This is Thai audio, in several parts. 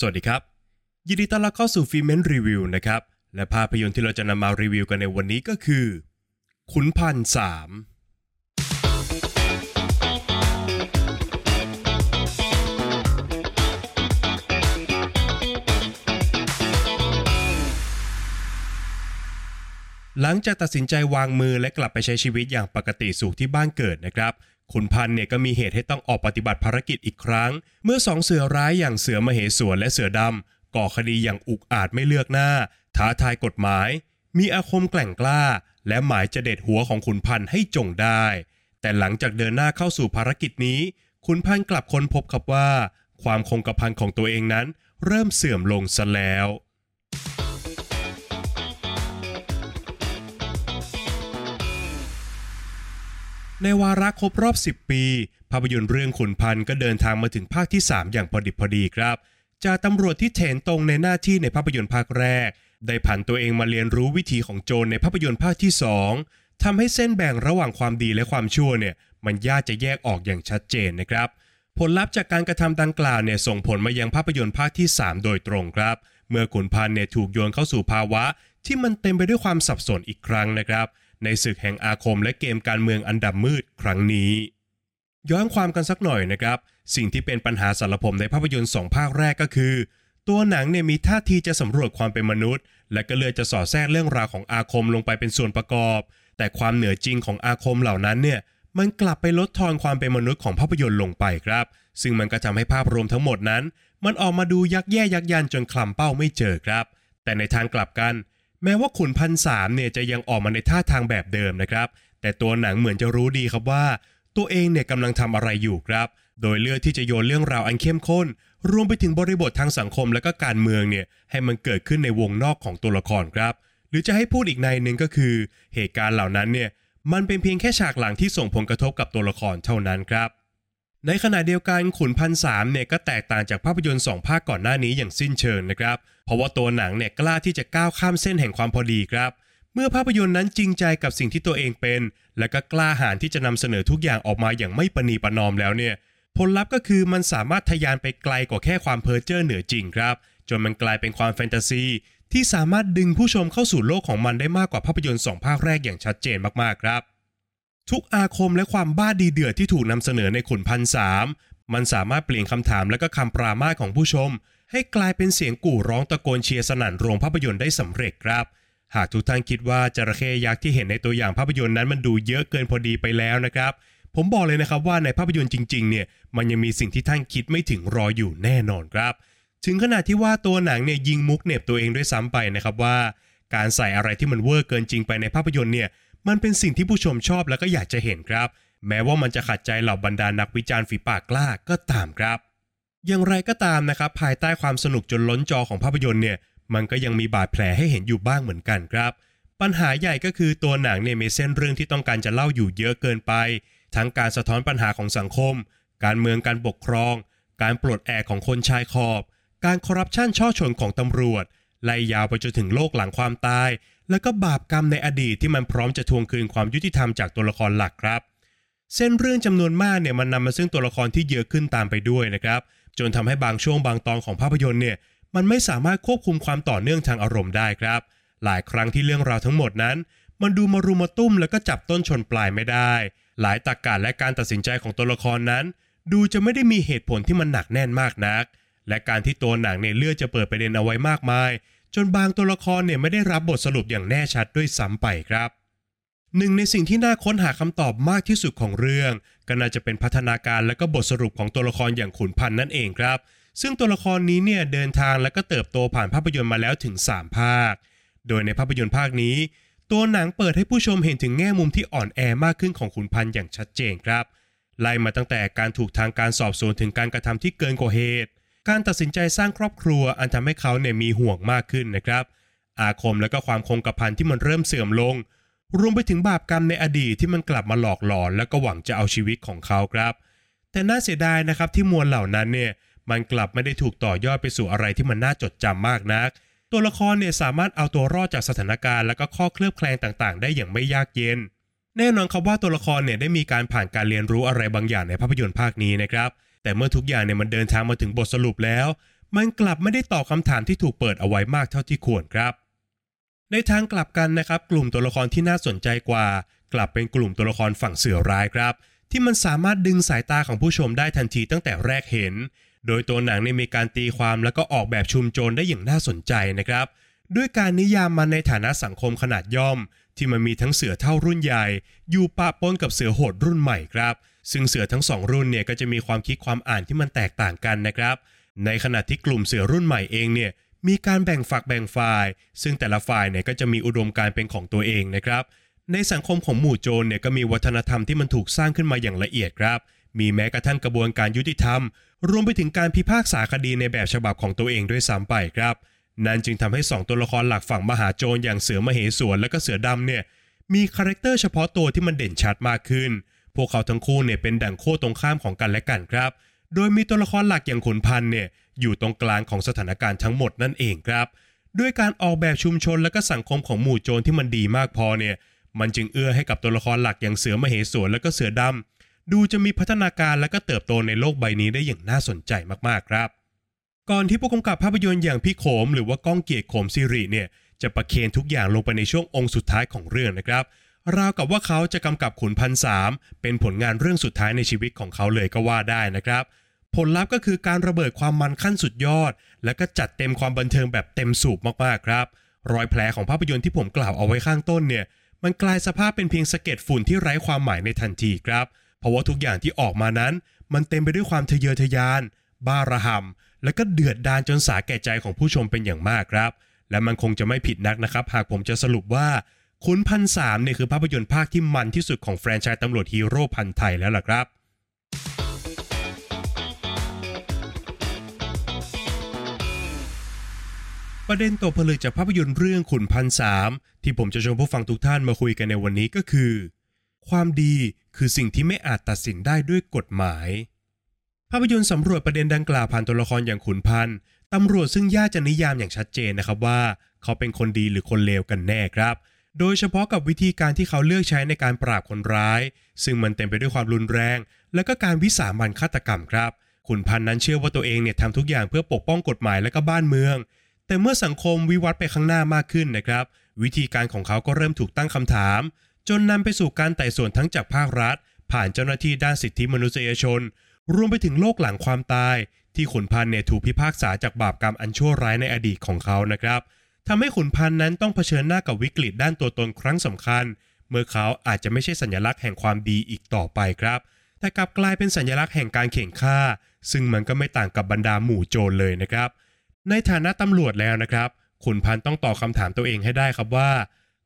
สวัสดีครับ ยินดีต้อนรับเข้าสู่ฟิเมนรีวิวนะครับ และภาพยนตร์ที่เราจะนำมารีวิวกันในวันนี้ก็คือ ขุนพันสามหลังจากตัดสินใจวางมือและกลับไปใช้ชีวิตอย่างปกติสุขที่บ้านเกิดนะครับ ขุนพันธ์เนี่ยก็มีเหตุให้ต้องออกปฏิบัติภารกิจอีกครั้ง เมื่อสองเสือร้ายอย่างเสือมเหสวนและเสือดำก่อคดีอย่างอุกอาจไม่เลือกหน้า ท้าทายกฎหมาย มีอาคมแกล่งกล้า และหมายจะเด็ดหัวของขุนพันธ์ให้จงได้ แต่หลังจากเดินหน้าเข้าสู่ภารกิจนี้ขุนพันธ์กลับค้นพบครับว่า ความคงกระพันของตัวเองนั้น เริ่มเสื่อมลงซะแล้ว ในวาระครบรอบ 10 ปี ภาพยนตร์เรื่องขุนพันธ์ก็เดินทางมาถึงภาคที่ 3 อย่างพอดิบพอดีครับ จากตำรวจที่เถนตรงในหน้าที่ในภาพยนตร์ภาคแรก ได้ผันตัวเองมาเรียนรู้วิธีของโจรในภาพยนตร์ภาคที่ 2ทำให้เส้นแบ่งระหว่างความดีและความชั่วเนี่ยมันยากจะแยกออกอย่างชัดเจนนะครับ ผลลัพธ์จากการกระทำดังกล่าวเนี่ยส่งผลมายังภาพยนตร์ภาคที่ 3 โดยตรงครับ เมื่อขุนพันธ์เนี่ยถูกโยนเข้าสู่ภาวะ ที่มันเต็มไปด้วยความสับสนอีกครั้งนะครับ ในศึกแห่งอาคมและเกมการเมืองอันดับมืดครั้งนี้ ย้อนความกันสักหน่อยนะครับ สิ่งที่เป็นปัญหาสารพมในภาพยนตร์สองภาคแรกก็คือ ตัวหนังเนี่ยมีท่าทีจะสำรวจความเป็นมนุษย์ และก็เลยจะสอดแทรกเรื่องราวของอาคมลงไปเป็นส่วนประกอบ แต่ความเหนือจริงของอาคมเหล่านั้นเนี่ยมันกลับไปลดทอนความเป็นมนุษย์ของภาพยนตร์ลงไปครับ ซึ่งมันก็ทำให้ภาพรวมทั้งหมดนั้น มันออกมาดูยักแย่ยักยันจนคลำเป้าไม่เจอครับ แต่ในทางกลับกัน แม้ว่าขุนพันสามเนี่ยจะยังออกมาในท่าทางแบบเดิมนะครับ แต่ตัวหนังเหมือนจะรู้ดีครับว่า ตัวเองเนี่ยกำลังทำอะไรอยู่ครับ โดยเลือกที่จะโยนเรื่องราวอันเข้มข้น รวมไปถึงบริบททางสังคมและก็การเมืองเนี่ยให้มันเกิดขึ้นในวงนอกของตัวละครครับ หรือจะให้พูดอีกในหนึ่งก็คือ เหตุการณ์เหล่านั้นเนี่ยมันเป็นเพียงแค่ฉากหลังที่ส่งผลกระทบกับตัวละครเท่านั้นครับในขณะเดียวกันขุนพันสามเนี่ยก็แตกต่างจากภาพยนตร์สองภาคก่อนหน้านี้อย่างสิ้นเชิงนะครับ เพราะว่าตัวหนังเนี่ยกล้าที่จะก้าวข้ามเส้นแห่งความพอดีครับ เมื่อภาพยนตร์นั้นจริงใจกับสิ่งที่ตัวเองเป็น และก็กล้าหาญที่จะนำเสนอทุกอย่างออกมาอย่างไม่ประนีประนอมแล้วเนี่ยผลลัพธ์ก็คือมันสามารถทะยานไปไกลกว่าแค่ความเพ้อเจ้อเหนือจริงครับ จนมันกลายเป็นความแฟนตาซี ที่สามารถดึงผู้ชมเข้าสู่โลกของมันได้มากกว่าภาพยนตร์สองภาคแรกอย่างชัดเจนมากๆครับ ทุกอาคมและความบ้าดีเดือดที่ถูกนำเสนอในขุนพันสามมันสามารถเปลี่ยนคำถามและก็คำปรามาสของผู้ชม ให้กลายเป็นเสียงกู่ร้องตะโกนเชียร์สนั่นโรงภาพยนตร์ได้สำเร็จครับ หากทุกท่านคิดว่าจระเข้ยักษ์ที่เห็นในตัวอย่างภาพยนตร์นั้นมันดูเยอะเกินพอดีไปแล้วนะครับ ผมบอกเลยนะครับว่าในภาพยนตร์จริงๆเนี่ยมันยังมีสิ่งที่ท่านคิดไม่ถึงรออยู่แน่นอนครับ ถึงขนาดที่ว่าตัวหนังเนี่ยยิงมุกเน็บตัวเองด้วยซ้ำไปนะครับว่า การใส่อะไรที่มันเวอร์เกินจริงไปในภาพยนตร์เนี่ยมันเป็นสิ่งที่ผู้ชมชอบแล้วก็อยากจะเห็นครับ แม้ว่ามันจะขัดใจเหล่าบรรดานักวิจารณ์ฝีปากกล้าก็ตามครับ อย่างไรก็ตามนะครับภายใต้ความสนุกจนล้นจอของภาพยนตร์เนี่ยมันก็ยังมีบาดแผลให้เห็นอยู่บ้างเหมือนกันครับ ปัญหาใหญ่ก็คือตัวหนังเนี่ยมีเส้นเรื่องที่ต้องการจะเล่าอยู่เยอะเกินไป ทั้งการสะท้อนปัญหาของสังคม การเมืองการปกครอง การปลดแอกของคนชายขอบ การคอร์รัปชันช่อชนของตำรวจไล่ยาวไปจนถึงโลกหลังความตาย แล้วก็บาปกรรมในอดีตที่มันพร้อมจะทวงคืนความยุติธรรมจากตัวละครหลักครับ เส้นเรื่องจำนวนมากเนี่ยมันนำมาซึ่งตัวละครที่เยอะขึ้นตามไปด้วยนะครับ จนทำให้บางช่วงบางตอนของภาพยนตร์เนี่ยมันไม่สามารถควบคุมความต่อเนื่องทางอารมณ์ได้ครับ หลายครั้งที่เรื่องราวทั้งหมดนั้น มันดูมารุมมาตุ้มแล้วก็จับต้นชนปลายไม่ได้ หลายตรรกะและการตัดสินใจของตัวละครนั้น ดูจะไม่ได้มีเหตุผลที่มันหนักแน่นมากนัก และการที่ตัวหนังเนี่ยเลือกจะเปิดประเด็นเอาไว้มากมาย จนบางตัวละครเนี่ยไม่ได้รับบทสรุปอย่างแน่ชัดด้วยซ้ำไปครับ หนึ่งในสิ่งที่น่าค้นหาคำตอบมากที่สุดของเรื่อง ก็น่าจะเป็นพัฒนาการและก็บทสรุปของตัวละครอย่างขุนพันธ์นั่นเองครับ ซึ่งตัวละครนี้เนี่ยเดินทางและก็เติบโตผ่านภาพยนตร์มาแล้วถึง 3 ภาค โดยในภาพยนตร์ภาคนี้ ตัวหนังเปิดให้ผู้ชมเห็นถึงแง่มุมที่อ่อนแอมากขึ้นของขุนพันธ์อย่างชัดเจนครับ ไล่มาตั้งแต่การถูกทางการสอบสวนถึงการกระทำที่เกินกว่าเหตุ การตัดสินใจสร้างครอบครัวอันทำให้เขาเนี่ยมีห่วงมากขึ้นนะครับ อาคมและก็ความคงกระพันที่มันเริ่มเสื่อมลง รวมไปถึงบาปกรรมในอดีตที่มันกลับมาหลอกหลอน แล้วก็หวังจะเอาชีวิตของเขาครับ แต่น่าเสียดายนะครับที่มวลเหล่านั้นเนี่ยมันกลับไม่ได้ถูกต่อยอดไปสู่อะไรที่มันน่าจดจำมากนัก ตัวละครเนี่ยสามารถเอาตัวรอดจากสถานการณ์และก็ข้อเคลือบแคลงต่างๆ ได้อย่างไม่ยากเย็น แน่นอนครับว่าตัวละครเนี่ยได้มีการผ่านการเรียนรู้อะไรบางอย่างในภาพยนตร์ภาคนี้นะครับ แต่เมื่อทุกอย่างเนี่ยมันเดินทางมาถึงบทสรุปแล้ว มันกลับไม่ได้ตอบคำถามที่ถูกเปิดเอาไว้มากเท่าที่ควรครับ ในทางกลับกันนะครับกลุ่มตัวละครที่น่าสนใจกว่า กลับเป็นกลุ่มตัวละครฝั่งเสือร้ายครับ ที่มันสามารถดึงสายตาของผู้ชมได้ทันทีตั้งแต่แรกเห็น โดยตัวหนังเนี่ยมีการตีความแล้วก็ออกแบบชุมโจรได้อย่างน่าสนใจนะครับ ด้วยการนิยามมันในฐานะสังคมขนาดย่อม ที่มันมีทั้งเสือเท่ารุ่นใหญ่ อยู่ปะปนกับเสือโหดรุ่นใหม่ครับ ซึ่งเสือทั้งสองรุ่นเนี่ยก็จะมีความคิดความอ่านที่มันแตกต่างกันนะครับ ในขณะที่กลุ่มเสือรุ่นใหม่เองเนี่ย มีการแบ่งฝักแบ่งฝ่าย ซึ่งแต่ละฝ่ายเนี่ยก็จะมีอุดมการณ์เป็นของตัวเองนะครับ ในสังคมของหมู่โจรเนี่ยก็มีวัฒนธรรมที่มันถูกสร้างขึ้นมาอย่างละเอียดครับ มีแม้กระทั่งกระบวนการยุติธรรม รวมไปถึงการพิพากษาคดีในแบบฉบับของตัวเองด้วยซ้ำไปครับ นั่นจึงทำให้สองตัวละครหลักฝั่งมหาโจรอย่างเสือมเหศวรและก็เสือดำเนี่ยมี character เฉพาะตัวที่มันเด่นชัดมากขึ้น พวกเขาทั้งคู่เนี่ยเป็นดั่งคู่ตรงข้ามของกันและกันครับ โดยมีตัวละครหลักอย่างขุนพันธ์เนี่ย อยู่ตรงกลางของสถานการณ์ทั้งหมดนั่นเองครับ ด้วยการออกแบบชุมชนและก็สังคมของหมู่โจรที่มันดีมากพอเนี่ย มันจึงเอื้อให้กับตัวละครหลักอย่างเสือมเหศวรและก็เสือดำดูจะมีพัฒนาการและก็เติบโตในโลกใบนี้ได้อย่างน่าสนใจมากๆครับ ก่อนที่ผู้กำกับภาพยนตร์อย่างพี่โขม หรือว่าก้องเกียรติโขมซิริเนี่ยจะประเคนทุกอย่างลงไปในช่วงองค์สุดท้ายของเรื่องนะครับราวกับว่าเขาจะกำกับขุนพันสามเป็นผลงานเรื่องสุดท้ายในชีวิตของเขาเลยก็ว่าได้นะครับ ผลลัพธ์ก็คือการระเบิดความมันขั้นสุดยอด และก็จัดเต็มความบันเทิงแบบเต็มสูบมากๆครับ รอยแผลของภาพยนตร์ที่ผมกล่าวเอาไว้ข้างต้นเนี่ย มันกลายสภาพเป็นเพียงสะเก็ดฝุ่นที่ไร้ความหมายในทันทีครับ เพราะว่าทุกอย่างที่ออกมานั้น มันเต็มไปด้วยความทะเยอทะยาน บ้าระห่ำและก็เดือดดาลจนสาแก่ใจของผู้ชมเป็นอย่างมากครับ และมันคงจะไม่ผิดนักนะครับ หากผมจะสรุปว่าขุนพันสามเนี่ยคือภาพยนตร์ภาคที่มันที่สุดของแฟรนไชส์ตำรวจฮีโร่พันไทยแล้วล่ะครับ ประเด็นตกผลึกจากภาพยนตร์เรื่องขุนพันสามที่ผมจะชวนผู้ฟังทุกท่านมาคุยกันในวันนี้ก็คือ ความดีคือสิ่งที่ไม่อาจตัดสินได้ด้วยกฎหมาย ภาพยนตร์สำรวจประเด็นดังกล่าวผ่านตัวละครอย่างขุนพันตำรวจซึ่งย่าจะนิยามอย่างชัดเจนนะครับว่า เขาเป็นคนดีหรือคนเลวกันแน่ครับ โดยเฉพาะกับวิธีการที่เขาเลือกใช้ในการปราบคนร้าย ซึ่งมันเต็มไปด้วยความรุนแรง และก็การวิสามันฆาตกรรมครับขุนพันนั้นเชื่อว่าตัวเองเนี่ยทำทุกอย่างเพื่อปกป้องกฎหมายและก็บ้านเมือง แต่เมื่อสังคมวิวัฒน์ไปข้างหน้ามากขึ้นนะครับ วิธีการของเขาก็เริ่มถูกตั้งคำถาม จนนำไปสู่การไต่สวนทั้งจากภาครัฐ ผ่านเจ้าหน้าที่ด้านสิทธิมนุษยชน รวมไปถึงโลกหลังความตาย ที่ขุนพันธ์เนี่ยถูกพิพากษาจากบาปกรรมอันชั่วร้ายในอดีตของเขานะครับทำให้ขุนพันธ์นั้นต้องเผชิญหน้ากับวิกฤตด้านตัวตนครั้งสำคัญ เมื่อเขาอาจจะไม่ใช่สัญลักษณ์แห่งความดีอีกต่อไปครับ แต่กลับกลายเป็นสัญลักษณ์แห่งการเข่งฆ่า ซึ่งมันก็ไม่ต่างกับบรรดาหมู่โจรเลยนะครับ ในฐานะตำรวจแล้วนะครับ ขุนพันธ์ต้องตอบคำถามตัวเองให้ได้ครับว่า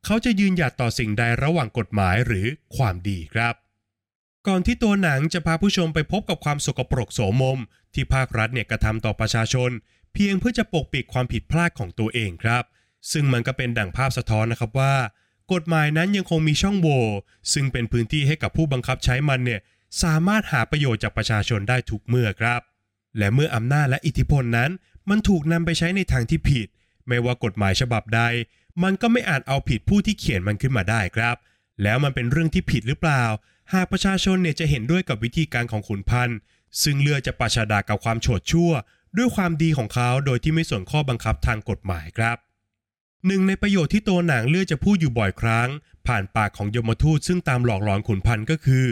เขาจะยืนหยัดต่อสิ่งใดระหว่างกฎหมายหรือความดีครับ ก่อนที่ตัวหนังจะพาผู้ชมไปพบกับความสกปรกโสมม ที่ภาครัฐเนี่ยกระทำต่อประชาชน เพียงเพื่อจะปกปิดความผิดพลาดของตัวเองครับ ซึ่งมันก็เป็นดั่งภาพสะท้อนนะครับว่า กฎหมายนั้นยังคงมีช่องโหว่ซึ่งเป็นพื้นที่ให้กับผู้บังคับใช้มันเนี่ยสามารถหาประโยชน์จากประชาชนได้ทุกเมื่อครับ และเมื่ออำนาจและอิทธิพลนั้น มันถูกนำไปใช้ในทางที่ผิด ไม่ว่ากฎหมายฉบับใด มันก็ไม่อาจเอาผิดผู้ที่เขียนมันขึ้นมาได้ครับ แล้วมันเป็นเรื่องที่ผิดหรือเปล่า หากประชาชนเนี่ยจะเห็นด้วยกับวิธีการของขุนพันธ์ซึ่งเลือกจะประชาดากับความโฉดชั่ว ด้วยความดีของเขาโดยที่ไม่สนข้อบังคับทางกฎหมายครับหนึ่งในประโยชน์ที่ตัวหนังเลือกจะพูดอยู่บ่อยครั้ง ผ่านปากของยมทูตซึ่งตามหลอกหลอนขุนพันธ์ก็คือ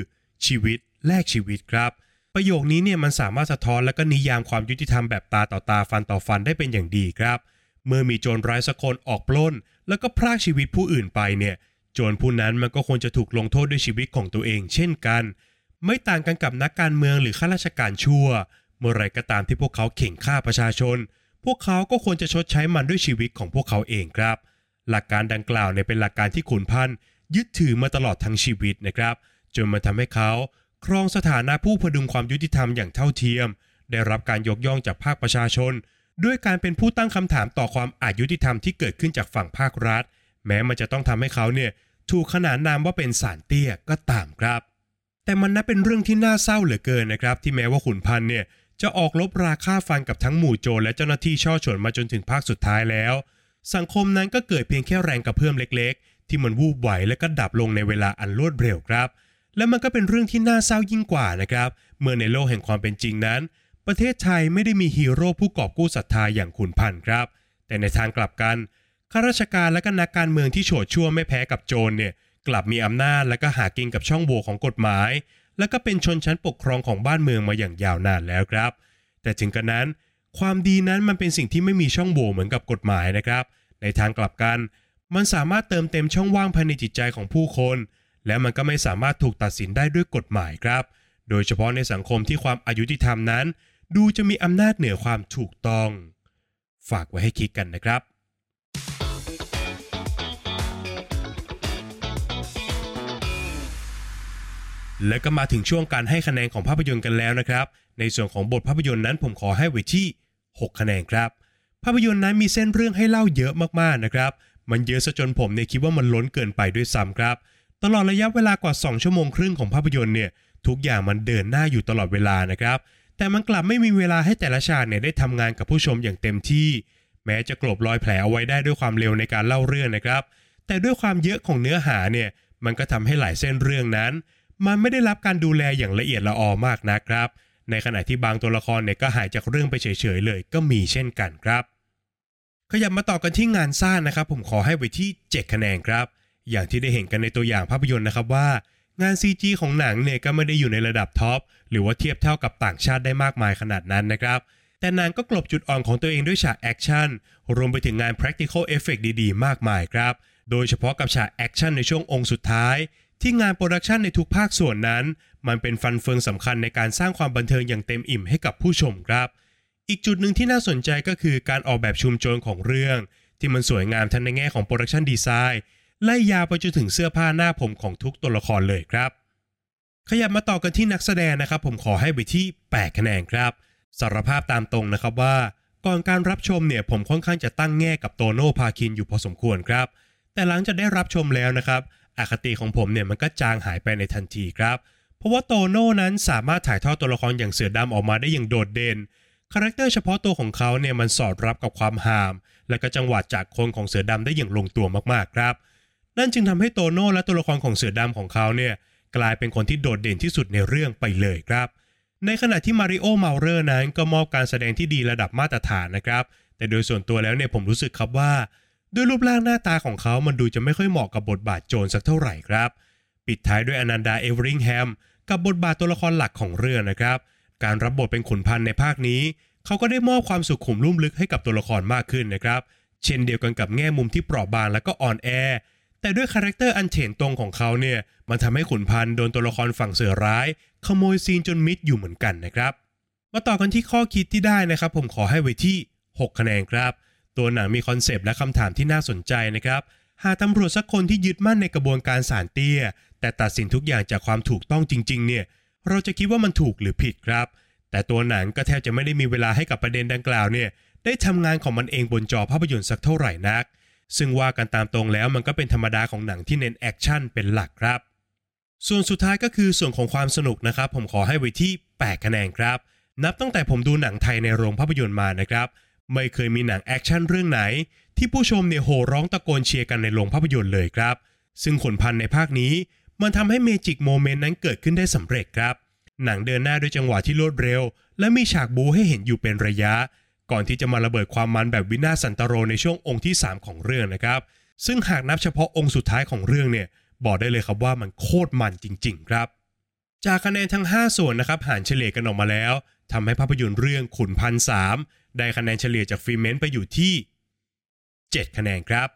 ชีวิตแลกชีวิตครับ ประโยคนี้เนี่ยมันสามารถสะท้อนและก็นิยามความยุติธรรมแบบตาต่อตาฟันต่อฟันได้เป็นอย่างดีครับ เมื่อมีโจรร้ายสักคนออกปล้น แล้วก็พรากชีวิตผู้อื่นไปเนี่ย โจรผู้นั้นมันก็ควรจะถูกลงโทษด้วยชีวิตของตัวเอง เช่นกัน ไม่ต่างกันกับนักการเมืองหรือข้าราชการชั่ว เมื่อไรก็ตามที่พวกเขาเข่งฆ่าประชาชน พวกเขาก็ควรจะชดใช้มันด้วยชีวิตของพวกเขาเองครับ หลักการดังกล่าวเนี่ยเป็นหลักการที่ขุนพันธ์ยึดถือมาตลอดทั้งชีวิตนะครับ จนมาทำให้เขา ครองสถานะผู้พดุงความยุติธรรมอย่างเท่าเทียม ได้รับการยกย่องจากภาคประชาชน ด้วยการเป็นผู้ตั้งคำถามต่อความอายุติธรรมที่เกิดขึ้นจากฝั่งภาครัฐ แม้มันจะต้องทำให้เขาเนี่ยถูกขนานนามว่าเป็นสารเตี้ยก็ตามครับ แต่มันนับเป็นเรื่องที่น่าเศร้าเหลือเกินนะครับ ที่แม้ว่าขุนพันธ์เนี่ยจะออกลบราค่าฟันกับทั้งหมู่โจรและเจ้าหน้าที่ช่อฉนมาจนถึงภาคสุดท้ายแล้ว สังคมนั้นก็เกิดเพียงแค่แรงกระเพื่อมเล็ก ๆ ที่มันวูบไหวและก็ดับลงในเวลาอันรวดเร็วครับ และมันก็เป็นเรื่องที่น่าเศร้ายิ่งกว่านะครับ เมื่อในโลกแห่งความเป็นจริงนั้น ประเทศไทยไม่ได้มีฮีโร่ผู้กอบกู้ศรัทธาอย่างขุนพันธ์ครับ แต่ในทางกลับกันข้าราชการและก็นักการเมืองที่โฉดชั่วไม่แพ้กับโจรเนี่ยกลับมีอำนาจและก็หากินกับช่องโหว่ของกฎหมาย และก็เป็นชนชั้นปกครองของบ้านเมืองมาอย่างยาวนานแล้วครับ แต่ถึงกระนั้น ความดีนั้นมันเป็นสิ่งที่ไม่มีช่องโหว่เหมือนกับกฎหมายนะครับ ในทางกลับกัน มันสามารถเติมเต็มช่องว่างภายในจิตใจของผู้คน และมันก็ไม่สามารถถูกตัดสินได้ด้วยกฎหมายครับ โดยเฉพาะในสังคมที่ความอายุติธรรมนั้น ดูจะมีอำนาจเหนือความถูกต้อง ฝากไว้ให้คิดกันนะครับและก็มาถึงช่วงการให้คะแนนของภาพยนตร์กันแล้วนะครับ ในส่วนของบทภาพยนตร์นั้นผมขอให้ไว้ที่ 6 คะแนนครับ ภาพยนตร์นั้นมีเส้นเรื่องให้เล่าเยอะมากๆนะครับ มันเยอะซะจนผมเนี่ยคิดว่ามันล้นเกินไปด้วยซ้ำครับ ตลอดระยะเวลากว่า 2 ชั่วโมงครึ่งของภาพยนตร์เนี่ยทุกอย่างมันเดินหน้าอยู่ตลอดเวลานะครับ แต่มันกลับไม่มีเวลาให้แต่ละฉากเนี่ยได้ทำงานกับผู้ชมอย่างเต็มที่ แม้จะกลบรอยแผลเอาไว้ได้ด้วยความเร็วในการเล่าเรื่องนะครับ แต่ด้วยความเยอะของเนื้อหาเนี่ยมันก็ทำให้หลายเส้นเรื่องนั้น มันไม่ได้รับการดูแลอย่างละเอียดละออมากนะครับ ในขณะที่บางตัวละครเนี่ยก็หายจากเรื่องไปเฉยๆเลย ก็มีเช่นกันครับ ขยับมาต่อกันที่งานสร้างนะครับ ผมขอให้ไว้ที่ 7 คะแนนครับ อย่างที่ได้เห็นกันในตัวอย่างภาพยนตร์นะครับว่างาน CG ของหนังเนี่ยก็ไม่ได้อยู่ในระดับ top หรือว่าเทียบเท่ากับต่างชาติได้มากมายขนาดนั้นนะครับ แต่หนังก็กลบจุดอ่อนของตัวเองด้วยฉากแอคชั่นรวมไปถึงงาน practical effect ดีๆ มากมายครับ โดยเฉพาะกับฉากแอคชั่นในช่วงองค์สุดท้าย ที่งาน production ในทุกภาคส่วนนั้น มันเป็นฟันเฟืองสำคัญในการสร้างความบันเทิงอย่างเต็มอิ่มให้กับผู้ชมครับ อีกจุดหนึ่งที่น่าสนใจก็คือการออกแบบชุมชนของเรื่อง ที่มันสวยงามทั้งในแง่ของ production design ไล่ยาวไปจนถึงเสื้อผ้าหน้าผมของทุกตัวละครเลยครับ ขยับมาต่อกันที่นักแสดงนะครับ ผมขอให้ไปที่8คะแนนครับสารภาพตามตรงนะครับว่า ก่อนการรับชมเนี่ยผมค่อนข้างจะตั้งแง่กับโตโน่ภาคินอยู่พอสมควรครับ แต่หลังจากได้รับชมแล้วนะครับอคติของผมเนี่ยมันก็จางหายไปในทันทีครับ เพราะว่าโตโน่นั้นสามารถถ่ายทอดตัวละครอย่างเสือดำออกมาได้อย่างโดดเด่น character เฉพาะตัวของเขาเนี่ยมันสอดรับกับความห่าม และก็จังหวะจะโคนของเสือดำได้อย่างลงตัวมากๆครับ นั่นจึงทำให้โตโน่และตัวละครของเสือดำของเขาเนี่ยกลายเป็นคนที่โดดเด่นที่สุดในเรื่องไปเลยครับ ในขณะที่มาริโอเมาเรอร์นั้นก็มอบการแสดงที่ดีระดับมาตรฐานนะครับ แต่โดยส่วนตัวแล้วเนี่ยผมรู้สึกครับว่า ด้วยรูปร่างหน้าตาของเขามันดูจะไม่ค่อยเหมาะกับบทบาทโจรสักเท่าไหร่ครับ ปิดท้ายด้วยอนันดาเอเวอริงแฮมกับบทบาทตัวละครหลักของเรื่องนะครับ การรับบทเป็นขุนพันในภาคนี้ เขาก็ได้มอบความสุขุมลุ่มลึกให้กับตัวละครมากขึ้นนะครับ เช่นเดียวกันกับแง่มุมที่เปราะบางและก็อ่อนแอ แต่ด้วย character อันเถรตรงของเขาเนี่ย มันทำให้ขุนพันธ์โดนตัวละครฝั่งเสือร้าย ขโมย scene จนมิดอยู่เหมือนกันนะครับ มาต่อกันที่ข้อคิดที่ได้นะครับ ผมขอให้ไว้ที่ 6 คะแนนครับ ตัวหนังมี concept และคำถามที่น่าสนใจนะครับ หากตำรวจสักคนที่ยึดมั่นในกระบวนการศาลเตี้ย แต่ตัดสินทุกอย่างจากความถูกต้องจริง ๆ เนี่ย เราจะคิดว่ามันถูกหรือผิดครับ แต่ตัวหนังก็แทบจะไม่ได้มีเวลาให้กับประเด็นดังกล่าวเนี่ย ได้ทำงานของมันเองบนจอภาพยนตร์สักเท่าไหร่นัก ซึ่งว่ากันตามตรงแล้วมันก็เป็นธรรมดาของหนังที่เน้นแอคชั่นเป็นหลักครับ ส่วนสุดท้ายก็คือส่วนของความสนุกนะครับ ผมขอให้ไว้ที่8คะแนนครับ นับตั้งแต่ผมดูหนังไทยในโรงภาพยนตร์มานะครับ ไม่เคยมีหนังแอคชั่นเรื่องไหน ที่ผู้ชมเนี่ยโห่ร้องตะโกนเชียร์กันในโรงภาพยนตร์เลยครับ ซึ่งขุนพันธ์ในภาคนี้ มันทำให้ magic moment นั้นเกิดขึ้นได้สำเร็จครับ หนังเดินหน้าด้วยจังหวะที่รวดเร็ว และมีฉากบูให้เห็นอยู่เป็นระยะ ก่อนที่จะมาระเบิดความมันแบบวินาศสันตโรในช่วงองค์ที่ 3 ของเรื่องนะครับ ซึ่งหากนับเฉพาะองค์สุดท้ายของเรื่องเนี่ยบอกได้เลยครับว่ามันโคตรมันจริง ๆ ครับ จากคะแนนทั้ง 5 ส่วนนะครับหารเฉลี่ยกันออกมาแล้วทำให้ภาพยนตร์เรื่องขุนพันสามได้คะแนนเฉลี่ยจากฟรีเมนต์ไปอยู่ที่ 7 คะแนนครับ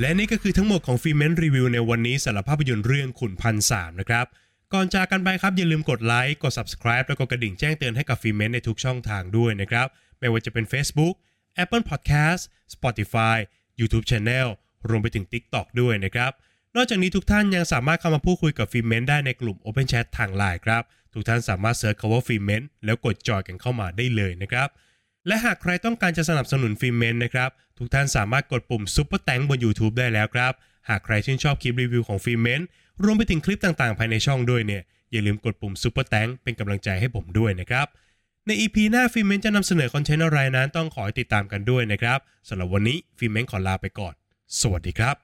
และนี่ก็คือทั้งหมดของฟิเมนต์รีวิวในวันนี้สำหรับภาพยนตร์เรื่องขุนพันธ์สามนะครับ ก่อนจากกันไปครับอย่าลืมกดไลค์กด subscribe แล้วก็กระดิ่งแจ้งเตือนให้กับฟิเมนต์ในทุกช่องทางด้วยนะครับ ไม่ว่าจะเป็น Facebook Apple Podcast Spotify YouTube Channel รวมไปถึง TikTok ด้วยนะครับ นอกจากนี้ทุกท่านยังสามารถเข้ามาพูดคุยกับฟิเมนต์ได้ในกลุ่ม Open Chat ทางไลน์ครับ ทุกท่านสามารถ search คำว่าฟิเมนต์แล้วกดจอยกันเข้ามาได้เลยนะครับ และหากใครต้องการจะสนับสนุนฟิเมนนะครับ ทุกท่านสามารถกดปุ่ม Super Thanks บน YouTube ได้แล้วครับ หากใครชื่นชอบคลิปรีวิวของฟิเมนรวมไปถึงคลิปต่างๆ ภายในช่องด้วยเนี่ย อย่าลืมกดปุ่ม Super Thanks เป็นกำลังใจให้ผมด้วยนะครับ ใน EP หน้าฟิเมนจะนำเสนอ content อะไรนั้นต้องขอติดตามกันด้วยนะครับสำหรับวันนี้ฟิเมนขอลาไปก่อน สวัสดีครับ